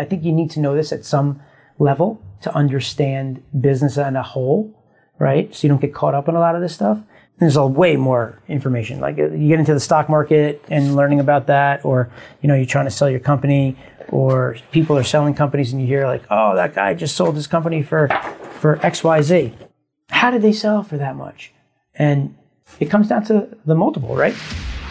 I think you need to know this at some level to understand business as a whole, right? So you don't get caught up in a lot of this stuff. There's a way more information. Like uh, you get into the stock market and learning about that, or you know, you're trying to sell your company, or people are selling companies, and you hear like, "Oh, that guy just sold his company for for XYZ. How did they sell for that much? And it comes down to the multiple, right?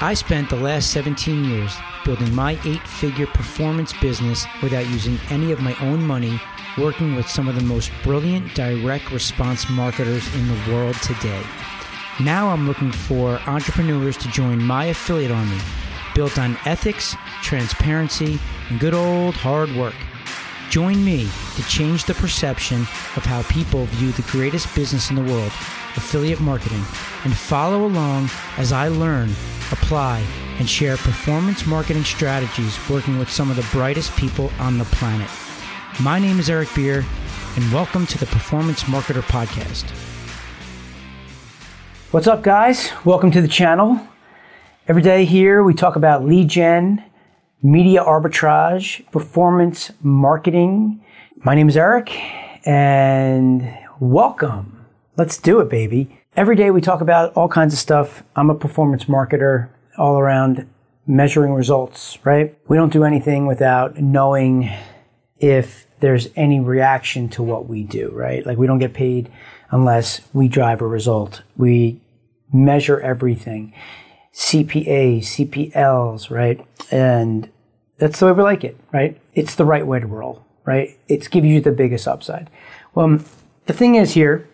I spent the last 17 years building my eight figure performance business without using any of my own money, working with some of the most brilliant direct response marketers in the world today. Now I'm looking for entrepreneurs to join my affiliate army, built on ethics, transparency, and good old hard work. Join me to change the perception of how people view the greatest business in the world, affiliate marketing, and follow along as I learn, apply, and share performance marketing strategies working with some of the brightest people on the planet. My name is Eric Beer, and welcome to the Performance Marketer Podcast. What's up, guys? Welcome to the channel. Every day here, we talk about lead gen, media arbitrage, performance marketing. My name is Eric, and welcome. Let's do it, baby. Every day, we talk about all kinds of stuff. I'm a performance marketer all around measuring results, right? We don't do anything without knowing if there's any reaction to what we do, right? Like we don't get paid unless we drive a result. We measure everything. CPAs, CPLs, right? And that's the way we like it, right? It's the right way to roll, right? It's gives you the biggest upside. Well, the thing is here,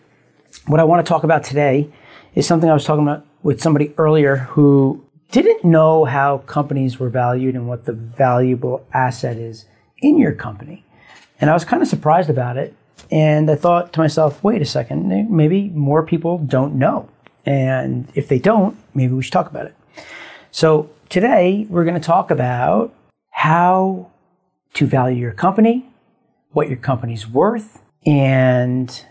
what I want to talk about today is something I was talking about with somebody earlier who didn't know how companies were valued and what the valuable asset is in your company. And I was kind of surprised about it. And I thought to myself, wait a second, maybe more people don't know. And if they don't, maybe we should talk about it. So today we're going to talk about how to value your company, what your company's worth, and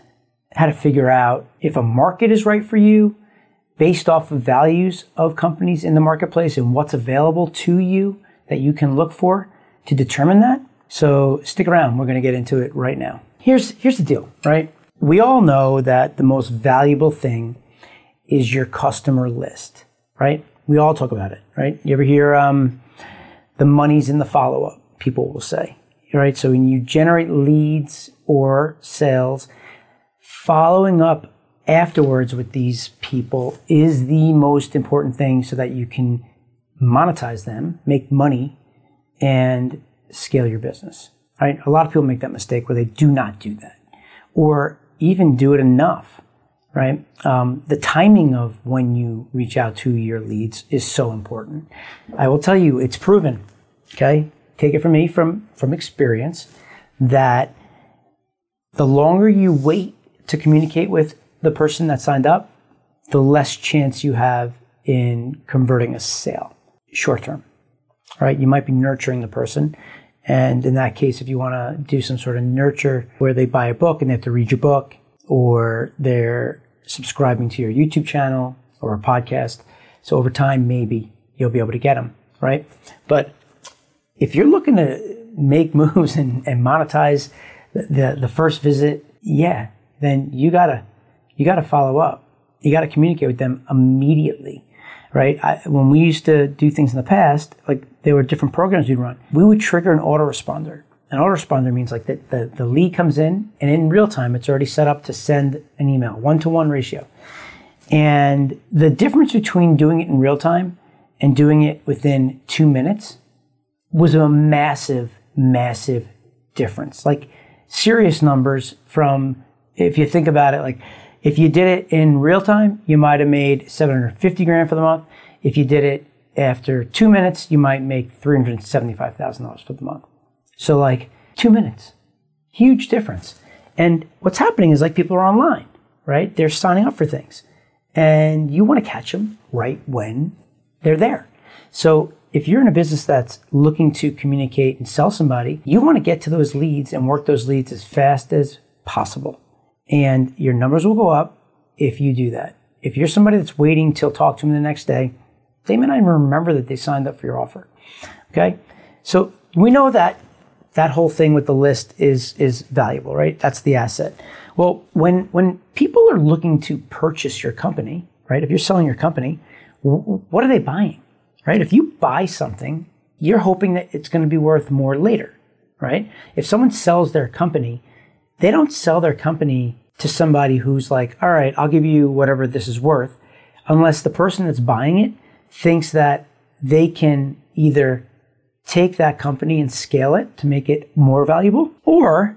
how to figure out if a market is right for you based off of values of companies in the marketplace and what's available to you that you can look for to determine that. So stick around. We're going to get into it right now. Here's, here's the deal, right? We all know that the most valuable thing is your customer list, right? We all talk about it, right? You ever hear um, the money's in the follow up, people will say, right? So when you generate leads or sales, following up afterwards with these people is the most important thing so that you can monetize them, make money, and scale your business. Right? A lot of people make that mistake where they do not do that, or even do it enough. Right? Um, the timing of when you reach out to your leads is so important. I will tell you, it's proven. Okay, take it from me from from experience that the longer you wait to communicate with the person that signed up, the less chance you have in converting a sale short term. Right? You might be nurturing the person and in that case, if you want to do some sort of nurture where they buy a book and they have to read your book, or they're subscribing to your YouTube channel or a podcast, so over time, maybe you'll be able to get them, right? But if you're looking to make moves and, and monetize the, the, the first visit, yeah, then you gotta you gotta follow up. You gotta communicate with them immediately right? I, when we used to do things in the past, like there were different programs we'd run, we would trigger an autoresponder. An autoresponder means like the, the, the lead comes in and in real time, it's already set up to send an email, one to one ratio. And the difference between doing it in real time and doing it within two minutes was a massive, massive difference. Like serious numbers from, if you think about it, like if you did it in real time, you might have made 750 grand for the month. If you did it after two minutes, you might make $375,000 for the month. So like two minutes, huge difference. And what's happening is like people are online, right? They're signing up for things and you want to catch them right when they're there. So if you're in a business that's looking to communicate and sell somebody, you want to get to those leads and work those leads as fast as possible. And your numbers will go up if you do that. If you're somebody that's waiting till talk to them the next day, they may not even remember that they signed up for your offer. Okay. So we know that that whole thing with the list is is valuable, right? That's the asset. Well, when when people are looking to purchase your company, right? If you're selling your company, w- what are they buying, right? If you buy something, you're hoping that it's going to be worth more later, right? If someone sells their company, they don't sell their company to somebody who's like, all right, I'll give you whatever this is worth, unless the person that's buying it thinks that they can either take that company and scale it to make it more valuable, or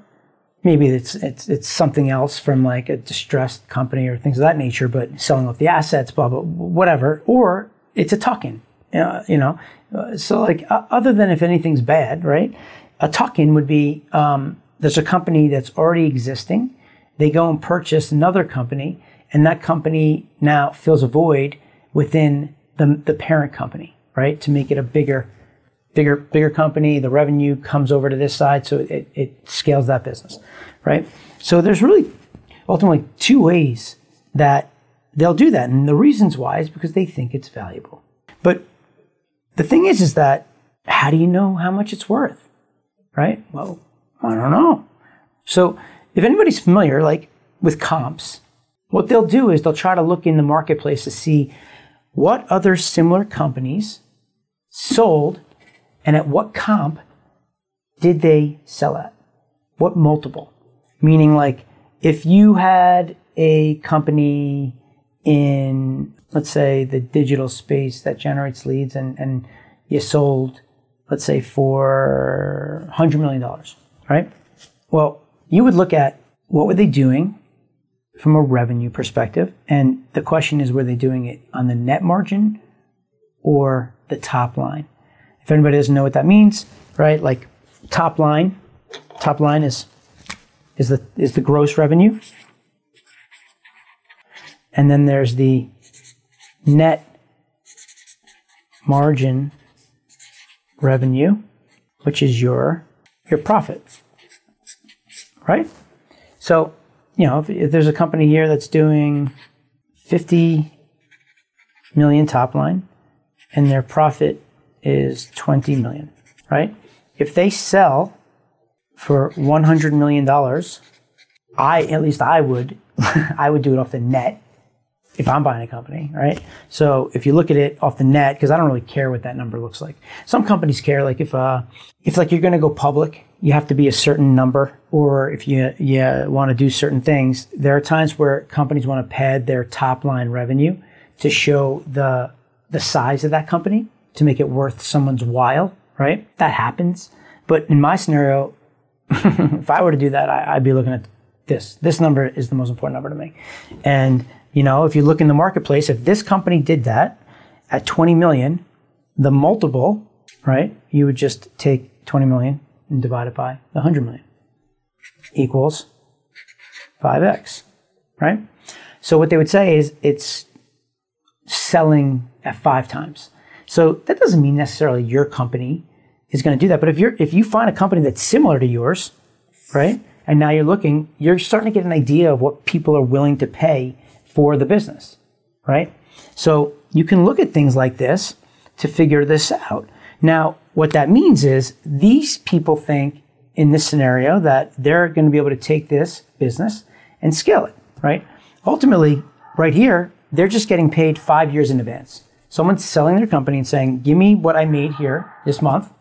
maybe it's it's it's something else from like a distressed company or things of that nature, but selling off the assets, blah blah, whatever, or it's a tuck-in. Uh, you know, uh, so like uh, other than if anything's bad, right? A tuck-in would be um, there's a company that's already existing. They go and purchase another company, and that company now fills a void within the, the parent company, right? To make it a bigger, bigger, bigger company. The revenue comes over to this side, so it, it scales that business, right? So there's really ultimately two ways that they'll do that. And the reasons why is because they think it's valuable. But the thing is, is that how do you know how much it's worth? Right? Well, I don't know. So if anybody's familiar, like with comps, what they'll do is they'll try to look in the marketplace to see what other similar companies sold and at what comp did they sell at? What multiple? Meaning, like, if you had a company in, let's say, the digital space that generates leads and, and you sold, let's say, for $100 million, right? Well, you would look at what were they doing from a revenue perspective, and the question is, were they doing it on the net margin or the top line? If anybody doesn't know what that means, right? Like top line, top line is is the is the gross revenue, and then there's the net margin revenue, which is your your profit right? So, you know, if, if there's a company here that's doing 50 million top line and their profit is 20 million, right? If they sell for 100 million dollars, I at least I would I would do it off the net if I'm buying a company, right? So if you look at it off the net, because I don't really care what that number looks like. Some companies care, like if uh, if like you're going to go public, you have to be a certain number, or if you you want to do certain things. There are times where companies want to pad their top line revenue to show the the size of that company to make it worth someone's while, right? That happens. But in my scenario, if I were to do that, I, I'd be looking at this. This number is the most important number to me, and you know, if you look in the marketplace, if this company did that at 20 million, the multiple, right, you would just take 20 million and divide it by the 100 million equals 5x, right? So what they would say is it's selling at five times. So that doesn't mean necessarily your company is going to do that. But if you're if you find a company that's similar to yours, right, and now you're looking, you're starting to get an idea of what people are willing to pay for the business, right? So you can look at things like this to figure this out. Now, what that means is these people think in this scenario that they're going to be able to take this business and scale it, right? Ultimately, right here, they're just getting paid five years in advance. Someone's selling their company and saying, give me what I made here this month,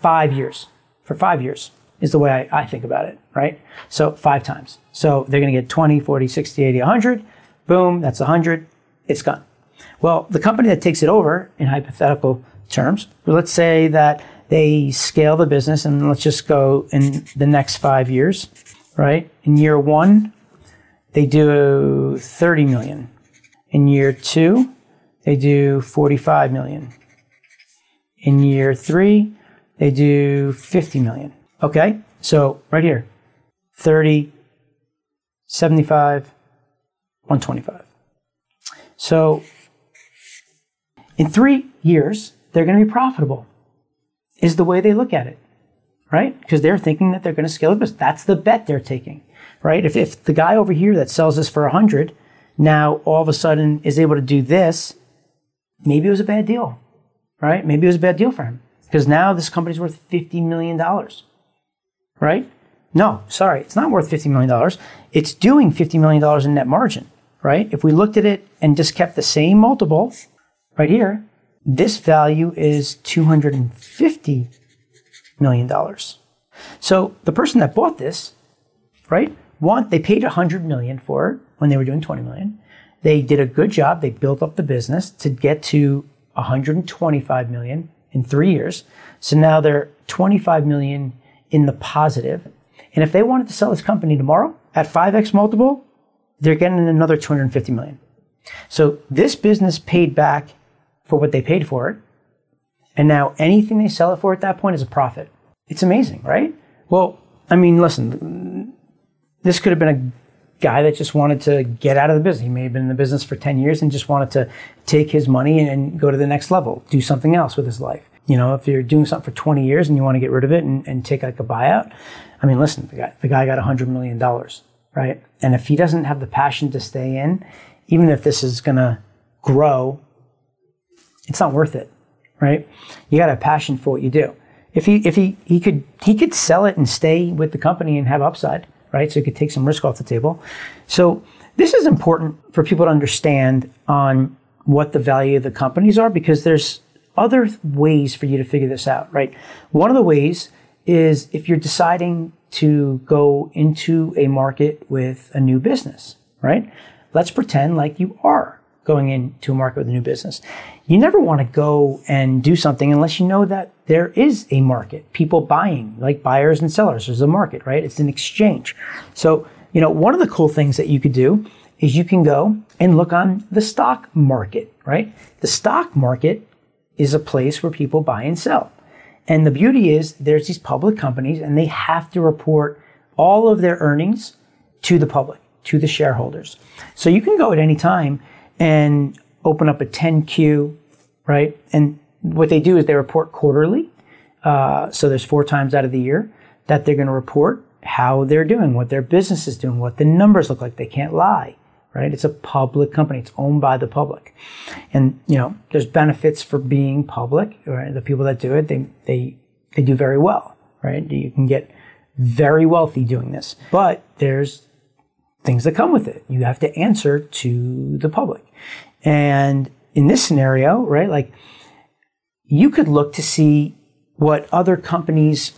five years, for five years is the way I, I think about it, right? So five times. So they're going to get 20, 40, 60, 80, 100. Boom, that's 100. It's gone. Well, the company that takes it over in hypothetical terms, let's say that they scale the business and let's just go in the next five years, right? In year one, they do 30 million. In year two, they do 45 million. In year three, they do 50 million. Okay, so right here 30, 75, 125. So in three years, they're going to be profitable, is the way they look at it, right? Because they're thinking that they're going to scale the business. That's the bet they're taking, right? If, if the guy over here that sells this for 100 now all of a sudden is able to do this, maybe it was a bad deal, right? Maybe it was a bad deal for him because now this company's worth $50 million, right? No, sorry, it's not worth $50 million. It's doing $50 million in net margin, right? If we looked at it and just kept the same multiple right here, this value is $250 million. So the person that bought this, right, want they paid 100 million for it when they were doing 20 million. They did a good job. They built up the business to get to 125 million in 3 years. So now they're 25 million in the positive. And if they wanted to sell this company tomorrow at 5x multiple, they're getting another 250 million. So this business paid back for what they paid for it. And now anything they sell it for at that point is a profit. It's amazing, right? Well, I mean, listen, this could have been a guy that just wanted to get out of the business. He may have been in the business for 10 years and just wanted to take his money and go to the next level, do something else with his life. You know, if you're doing something for 20 years and you want to get rid of it and, and take like a buyout, I mean, listen, the guy, the guy got $100 million, right? And if he doesn't have the passion to stay in, even if this is going to grow, it's not worth it, right? You got a passion for what you do. If he, if he, he could, he could sell it and stay with the company and have upside, right? So he could take some risk off the table. So this is important for people to understand on what the value of the companies are because there's other ways for you to figure this out, right? One of the ways is if you're deciding to go into a market with a new business, right? Let's pretend like you are going into a market with a new business. You never want to go and do something unless you know that there is a market, people buying, like buyers and sellers. There's a market, right? It's an exchange. So, you know, one of the cool things that you could do is you can go and look on the stock market, right? The stock market is a place where people buy and sell. And the beauty is there's these public companies and they have to report all of their earnings to the public, to the shareholders. So you can go at any time and open up a 10Q, right? And what they do is they report quarterly. Uh, so there's four times out of the year that they're going to report how they're doing, what their business is doing, what the numbers look like. They can't lie right? It's a public company. It's owned by the public. And, you know, there's benefits for being public, right? The people that do it, they, they, they do very well, right? You can get very wealthy doing this, but there's things that come with it. You have to answer to the public. And in this scenario, right, like you could look to see what other companies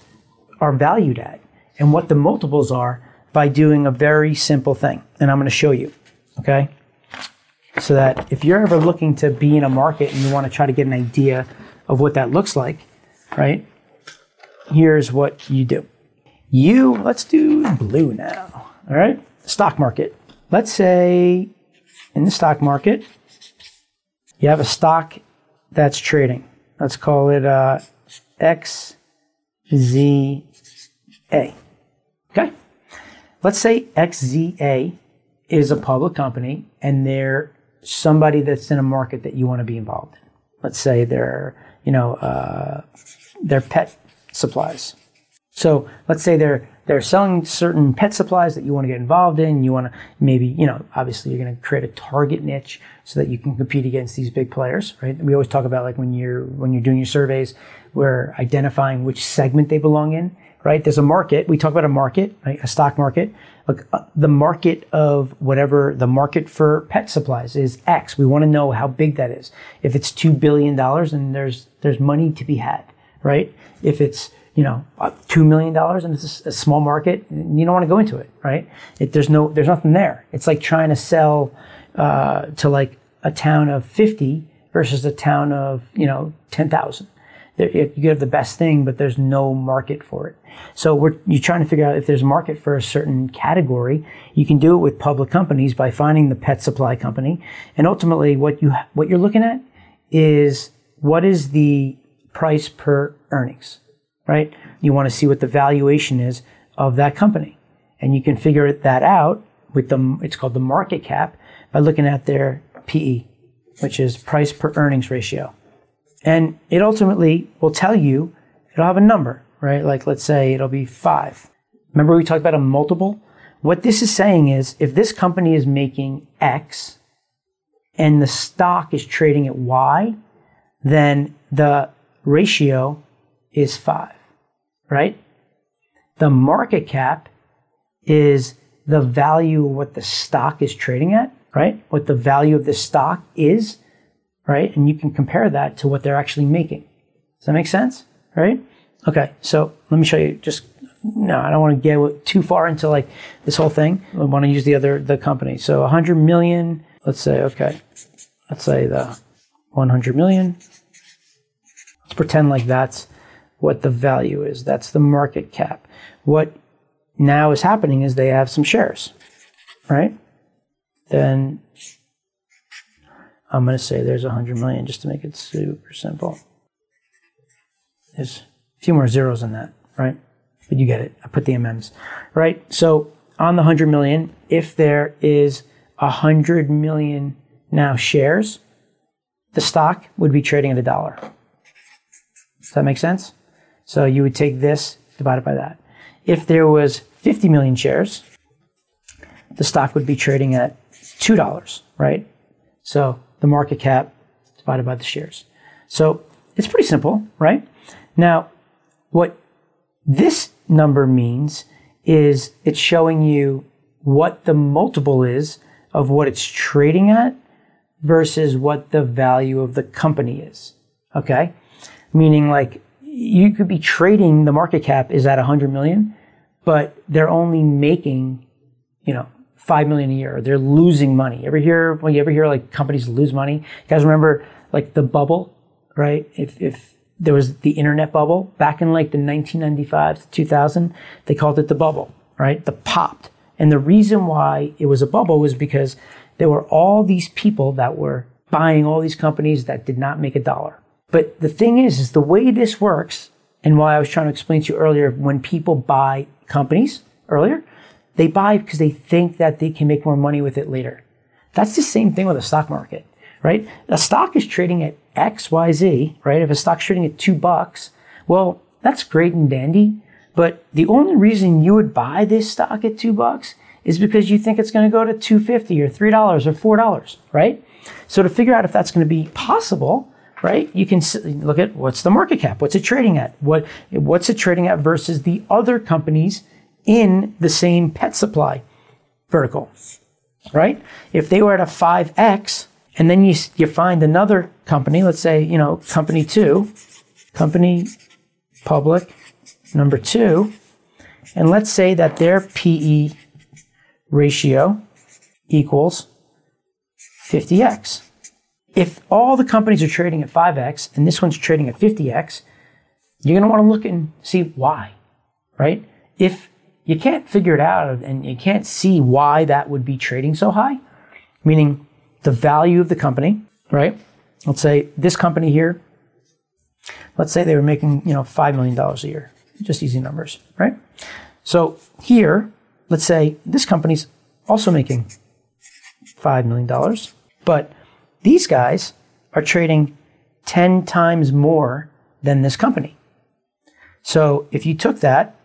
are valued at and what the multiples are by doing a very simple thing. And I'm going to show you okay? So that if you're ever looking to be in a market and you want to try to get an idea of what that looks like, right? Here's what you do. You, let's do blue now, all right? Stock market. Let's say in the stock market, you have a stock that's trading. Let's call it uh, XZA. Okay? Let's say XZA is a public company and they're somebody that's in a market that you want to be involved in. Let's say they're, you know, uh, they're pet supplies. So let's say they're they're selling certain pet supplies that you want to get involved in. You want to maybe, you know, obviously you're going to create a target niche so that you can compete against these big players, right? We always talk about like when you're when you're doing your surveys, we're identifying which segment they belong in, right? There's a market. We talk about a market, right? a stock market look, uh, the market of whatever the market for pet supplies is X. We want to know how big that is. If it's two billion dollars, and there's there's money to be had, right? If it's you know uh, two million dollars and it's a, small market, you don't want to go into it, right? It, there's no there's nothing there. It's like trying to sell uh, to like a town of fifty versus a town of you know ten thousand you have the best thing, but there's no market for it. So you're trying to figure out if there's a market for a certain category. You can do it with public companies by finding the pet supply company. And ultimately what you, what you're looking at is what is the price per earnings, right? You want to see what the valuation is of that company. And you can figure it that out with the, it's called the market cap by looking at their PE, which is price per earnings ratio. And it ultimately will tell you, it'll have a number, right? Like let's say it'll be five. Remember we talked about a multiple? What this is saying is if this company is making X and the stock is trading at Y, then the ratio is five, right? The market cap is the value of what the stock is trading at, right? What the value of the stock is, right? And you can compare that to what they're actually making. Does that make sense? Right? Okay, so let me show you just no, I don't want to get too far into like this whole thing. I want to use the other the company. So 100 million, let's say okay. Let's say the 100 million. Let's pretend like that's what the value is. That's the market cap. What now is happening is they have some shares, right? Then I'm going to say there's 100 million just to make it super simple. There's a few more zeros in that, right? But you get it. I put the MMs, right? So on the 100 million, if there is 100 million now shares, the stock would be trading at a dollar. Does that make sense? So you would take this divided by that. If there was 50 million shares, the stock would be trading at $2, right? So the market cap divided by the shares. So it's pretty simple, right? Now, what this number means is it's showing you what the multiple is of what it's trading at versus what the value of the company is. Okay? Meaning like you could be trading the market cap is at 100 million, but they're only making, you know, 5 million a year. They're losing money. Ever hear when you ever hear like companies lose money? You guys remember like the bubble, right? If if there was the internet bubble back in like the 1995 to 2000, they called it the bubble, right? The popped. And the reason why it was a bubble was because there were all these people that were buying all these companies that did not make a dollar. But the thing is, is the way this works, and why I was trying to explain to you earlier, when people buy companies earlier, they buy because they think that they can make more money with it later. That's the same thing with the stock market, right? A stock is trading at X, Y, Z, right? If a stock's trading at two bucks, well, that's great and dandy. But the only reason you would buy this stock at two bucks is because you think it's going to go to 250 or $3 or $4, right? So to figure out if that's going to be possible, right? You can look at what's the market cap, what's it trading at, what what's it trading at versus the other companies in the same pet supply vertical, right? If they were at a 5x and then you you find another company, let's say, you know, company 2, company public number 2, and let's say that their PE ratio equals 50x. If all the companies are trading at 5x and this one's trading at 50x, you're going to want to look and see why, right? If you can't figure it out and you can't see why that would be trading so high, meaning the value of the company, right? Let's say this company here, let's say they were making, you know, $5 million a year, just easy numbers, right? So here, let's say this company's also making $5 million, but these guys are trading 10 times more than this company. So if you took that,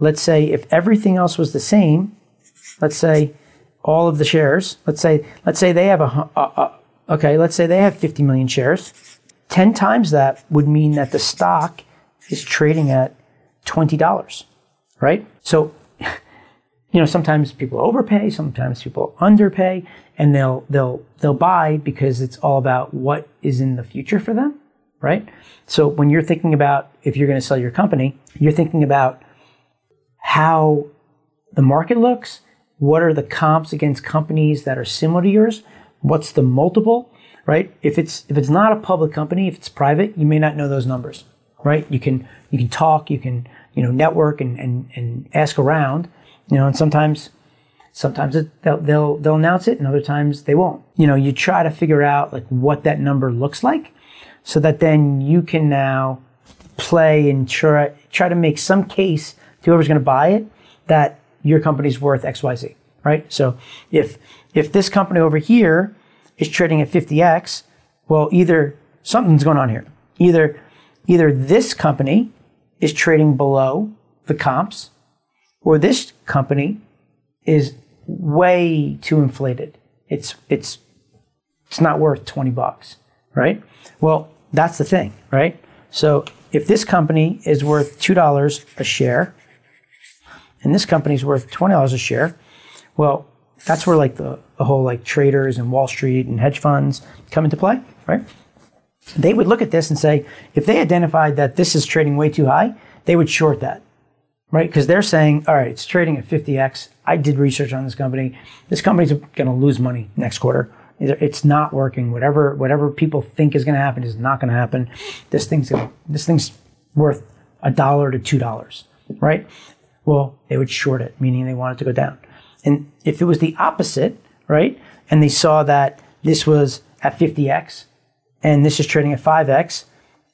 let's say if everything else was the same, let's say all of the shares, let's say let's say they have a, a, a okay, let's say they have 50 million shares. 10 times that would mean that the stock is trading at $20, right? So you know, sometimes people overpay, sometimes people underpay, and they'll they'll they'll buy because it's all about what is in the future for them, right? So when you're thinking about if you're going to sell your company, you're thinking about how the market looks, what are the comps against companies that are similar to yours, what's the multiple, right? If it's if it's not a public company, if it's private, you may not know those numbers, right? You can you can talk, you can you know network and and, and ask around you know, and sometimes, sometimes it, they'll, they'll, they'll announce it and other times they won't. You know, you try to figure out like what that number looks like so that then you can now play and try, try to make some case to whoever's going to buy it that your company's worth XYZ, right? So if, if this company over here is trading at 50x, well, either something's going on here. Either, either this company is trading below the comps or this company is way too inflated. It's it's it's not worth 20 bucks, right? Well, that's the thing, right? So if this company is worth $2 a share, and this company's worth $20 a share. Well, that's where like the, the whole like traders and Wall Street and hedge funds come into play, right? They would look at this and say, if they identified that this is trading way too high, they would short that, right? Because they're saying, all right, it's trading at 50x. I did research on this company. This company's going to lose money next quarter. It's not working. Whatever whatever people think is going to happen is not going to happen. This thing's gonna, this thing's worth a dollar to two dollars, right? Well, they would short it, meaning they want it to go down. And if it was the opposite, right, and they saw that this was at 50x and this is trading at 5x,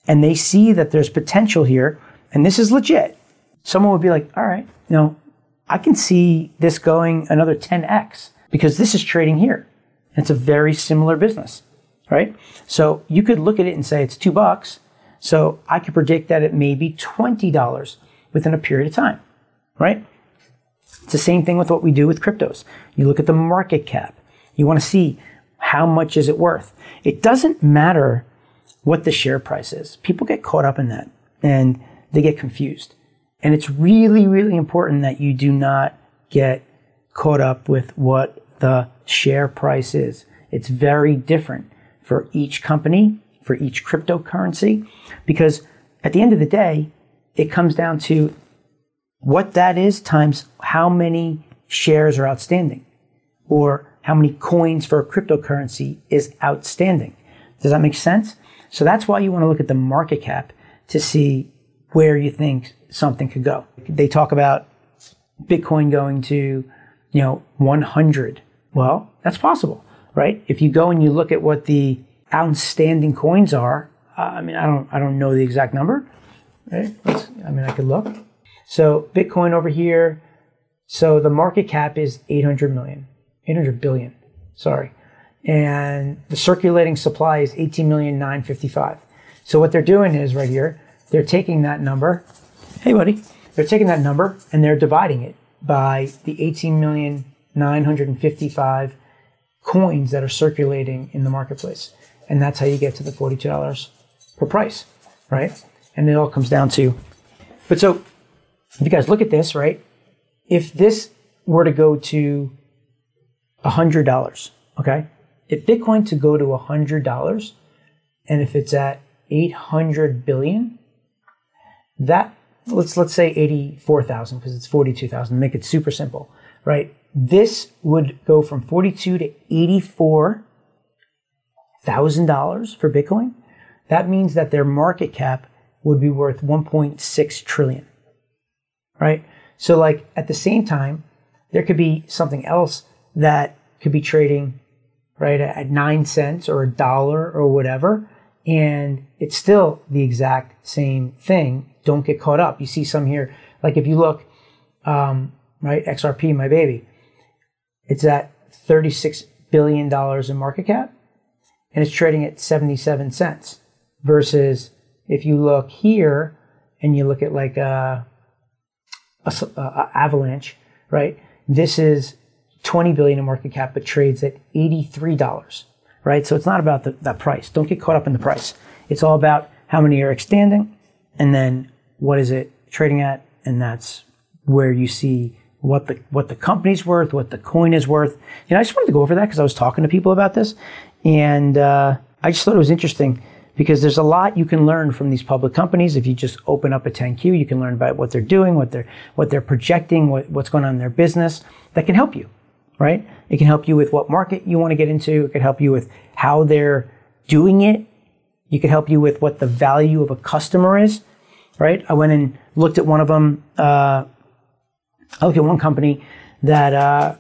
and they see that there's potential here, and this is legit, someone would be like, all right, you know, I can see this going another 10x because this is trading here. It's a very similar business, right? So you could look at it and say it's two bucks. So I could predict that it may be $20 within a period of time, right? It's the same thing with what we do with cryptos. You look at the market cap. You want to see how much is it worth. It doesn't matter what the share price is. People get caught up in that and they get confused. And it's really, really important that you do not get caught up with what the share price is. It's very different for each company, for each cryptocurrency, because at the end of the day, it comes down to what that is times how many shares are outstanding or how many coins for a cryptocurrency is outstanding. Does that make sense? So that's why you want to look at the market cap to see where you think something could go. They talk about Bitcoin going to, you know, 100 well, that's possible, right? If you go and you look at what the outstanding coins are, uh, I mean, I don't, I don't know the exact number, right? I mean, I could look. So Bitcoin over here. So the market cap is 800 million, 800 billion, sorry. And the circulating supply is 18 million 955. So what they're doing is right here, they're taking that number. Hey, buddy. They're taking that number and they're dividing it by the 18 million 955 coins that are circulating in the marketplace. And that's how you get to the $42 per price, right? And it all comes down to, but so if you guys look at this, right? If this were to go to $100, okay? If Bitcoin to go to $100, and if it's at 800 billion, that let's let's say 84,000 because it's 42,000 make it super simple, right? this would go from 42 to 84 thousand dollars for Bitcoin. That means that their market cap would be worth 1.6 trillion. Right? So like at the same time, there could be something else that could be trading right at 9 cents or a dollar or whatever and it's still the exact same thing. Don't get caught up. You see some here, like if you look, um, right, XRP, my baby, it's at $36 billion in market cap and it's trading at 77 cents versus if you look here and you look at like a, a, avalanche, right? This is 20 billion in market cap, but trades at $83, right? So it's not about the, that price. Don't get caught up in the price. It's all about how many are extending and then what is it trading at? And that's where you see what the what the company's worth, what the coin is worth. Know, I just wanted to go over that because I was talking to people about this, and uh, I just thought it was interesting because there's a lot you can learn from these public companies. If you just open up a 10Q, you can learn about what they're doing, what they're what they're projecting, what, what's going on in their business. That can help you, right? It can help you with what market you want to get into. It can help you with how they're doing it. You can help you with what the value of a customer is, right? I went and looked at one of them. Uh, I looked at one company that uh,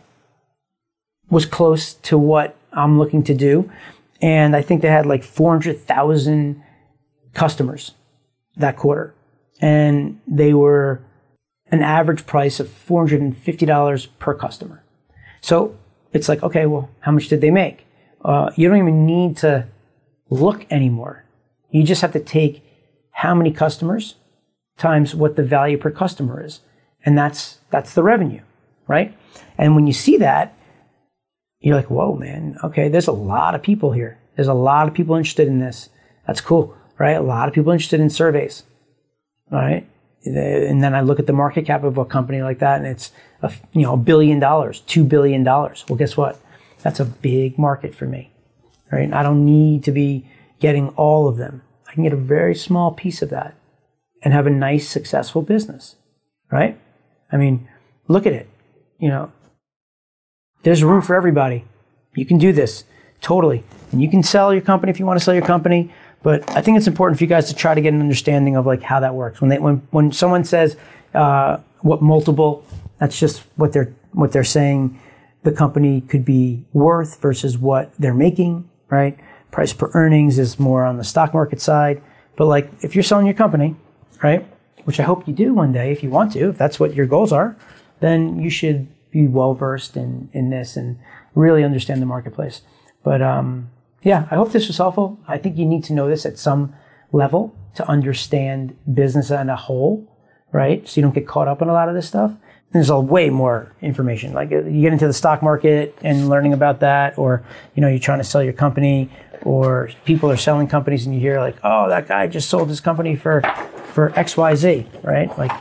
was close to what I'm looking to do, and I think they had like 400,000 customers that quarter, and they were an average price of $450 per customer. So it's like, okay, well, how much did they make? Uh, you don't even need to look anymore. You just have to take how many customers times what the value per customer is. And that's, that's the revenue, right? And when you see that, you're like, whoa, man, okay, there's a lot of people here. There's a lot of people interested in this. That's cool, right? A lot of people interested in surveys, right? and then I look at the market cap of a company like that, and it's a, you know a billion dollars, two billion dollars. Well, guess what? That's a big market for me, right? I don't need to be getting all of them. I can get a very small piece of that and have a nice, successful business, right? I mean, look at it. You know, there's room for everybody. You can do this totally, and you can sell your company if you want to sell your company. But I think it's important for you guys to try to get an understanding of like how that works. When they when when someone says uh, what multiple, that's just what they're what they're saying the company could be worth versus what they're making. Right? Price per earnings is more on the stock market side. But like if you're selling your company, right? Which I hope you do one day if you want to, if that's what your goals are, then you should be well versed in in this and really understand the marketplace. But um, yeah, I hope this was helpful. I think you need to know this at some level to understand business as a whole, right? So you don't get caught up in a lot of this stuff. There's a way more information. Like uh, you get into the stock market and learning about that, or you know, you're trying to sell your company, or people are selling companies and you hear like, oh, that guy just sold his company for for X, Y, Z, right? Like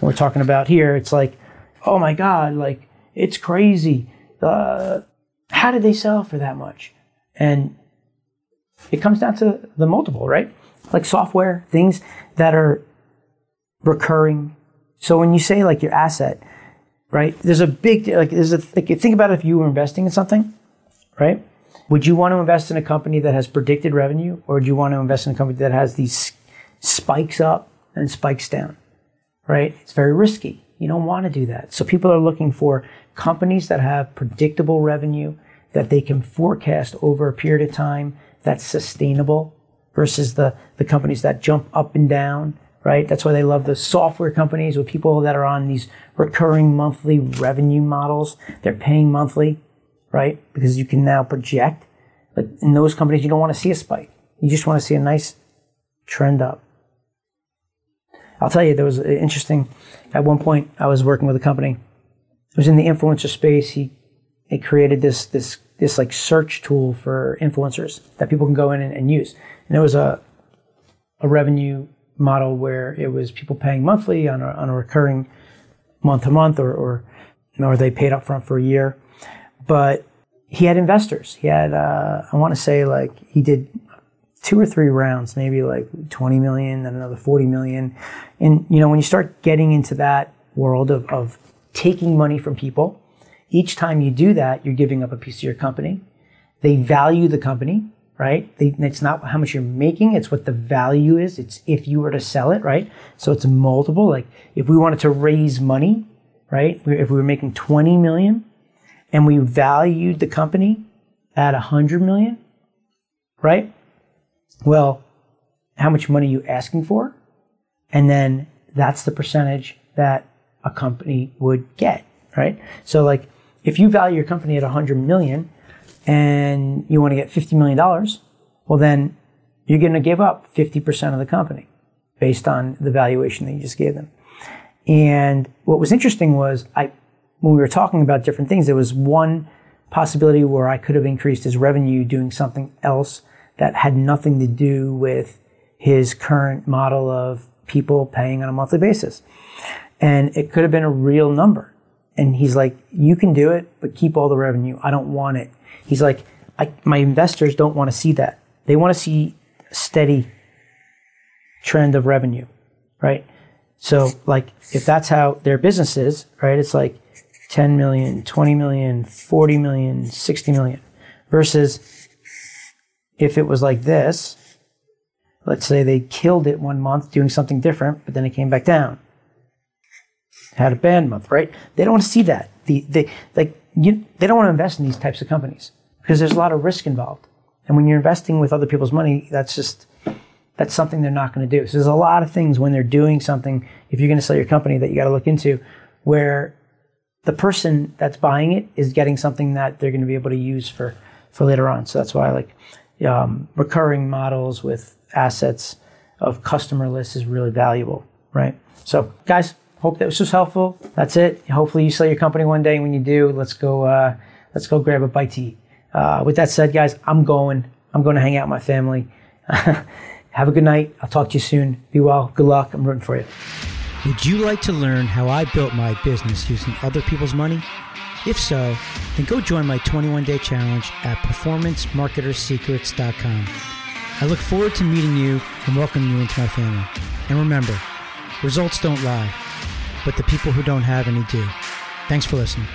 we're talking about here, it's like, oh my God, like it's crazy. Uh, how did they sell for that much? And it comes down to the multiple, right? Like software, things that are recurring. So when you say like your asset, right? There's a big like there's a like think about if you were investing in something, right? Would you want to invest in a company that has predicted revenue, or do you want to invest in a company that has these spikes up and spikes down? Right? It's very risky. You don't want to do that. So people are looking for companies that have predictable revenue that they can forecast over a period of time that's sustainable versus the, the companies that jump up and down, right? That's why they love the software companies with people that are on these recurring monthly revenue models. They're paying monthly, right? Because you can now project. But in those companies, you don't want to see a spike. You just want to see a nice trend up. I'll tell you, there was an interesting. At one point, I was working with a company. Was in the influencer space. He, he created this this this like search tool for influencers that people can go in and, and use. And it was a a revenue model where it was people paying monthly on a, on a recurring month to month or, or or they paid up front for a year. But he had investors. He had uh, I want to say like he did two or three rounds, maybe like 20 million, then another 40 million. And you know, when you start getting into that world of, of taking money from people each time you do that, you're giving up a piece of your company. They value the company, right? They, it's not how much you're making, it's what the value is. It's if you were to sell it, right? So it's multiple. Like if we wanted to raise money, right? If we were making 20 million and we valued the company at 100 million, right? Well, how much money are you asking for? And then that's the percentage that a company would get, right? So like if you value your company at 100 million and you want to get 50 million dollars, well then you're going to give up 50% of the company based on the valuation that you just gave them. And what was interesting was I when we were talking about different things, there was one possibility where I could have increased his revenue doing something else that had nothing to do with his current model of people paying on a monthly basis. And it could have been a real number. And he's like, you can do it, but keep all the revenue. I don't want it. He's like, my investors don't want to see that. They want to see a steady trend of revenue, right? So like, if that's how their business is, right? It's like 10 million, 20 million, 40 million, 60 million versus if it was like this, let's say they killed it one month doing something different, but then it came back down had a bad month, right? They don't want to see that. The, they, like, you, they don't want to invest in these types of companies because there's a lot of risk involved. And when you're investing with other people's money, that's just, that's something they're not going to do. So there's a lot of things when they're doing something, if you're going to sell your company that you got to look into where the person that's buying it is getting something that they're going to be able to use for, for later on. So that's why I like um, recurring models with assets of customer lists is really valuable, right? So guys, hope that was just helpful. That's it. Hopefully you sell your company one day. When you do, let's go, uh, let's go grab a bite to eat. Uh, with that said, guys, I'm going. I'm going to hang out with my family. Have a good night. I'll talk to you soon. Be well. Good luck. I'm rooting for you. Would you like to learn how I built my business using other people's money? If so, then go join my 21 day challenge at performancemarketersecrets.com. I look forward to meeting you and welcoming you into my family. And remember, results don't lie but the people who don't have any do. Thanks for listening.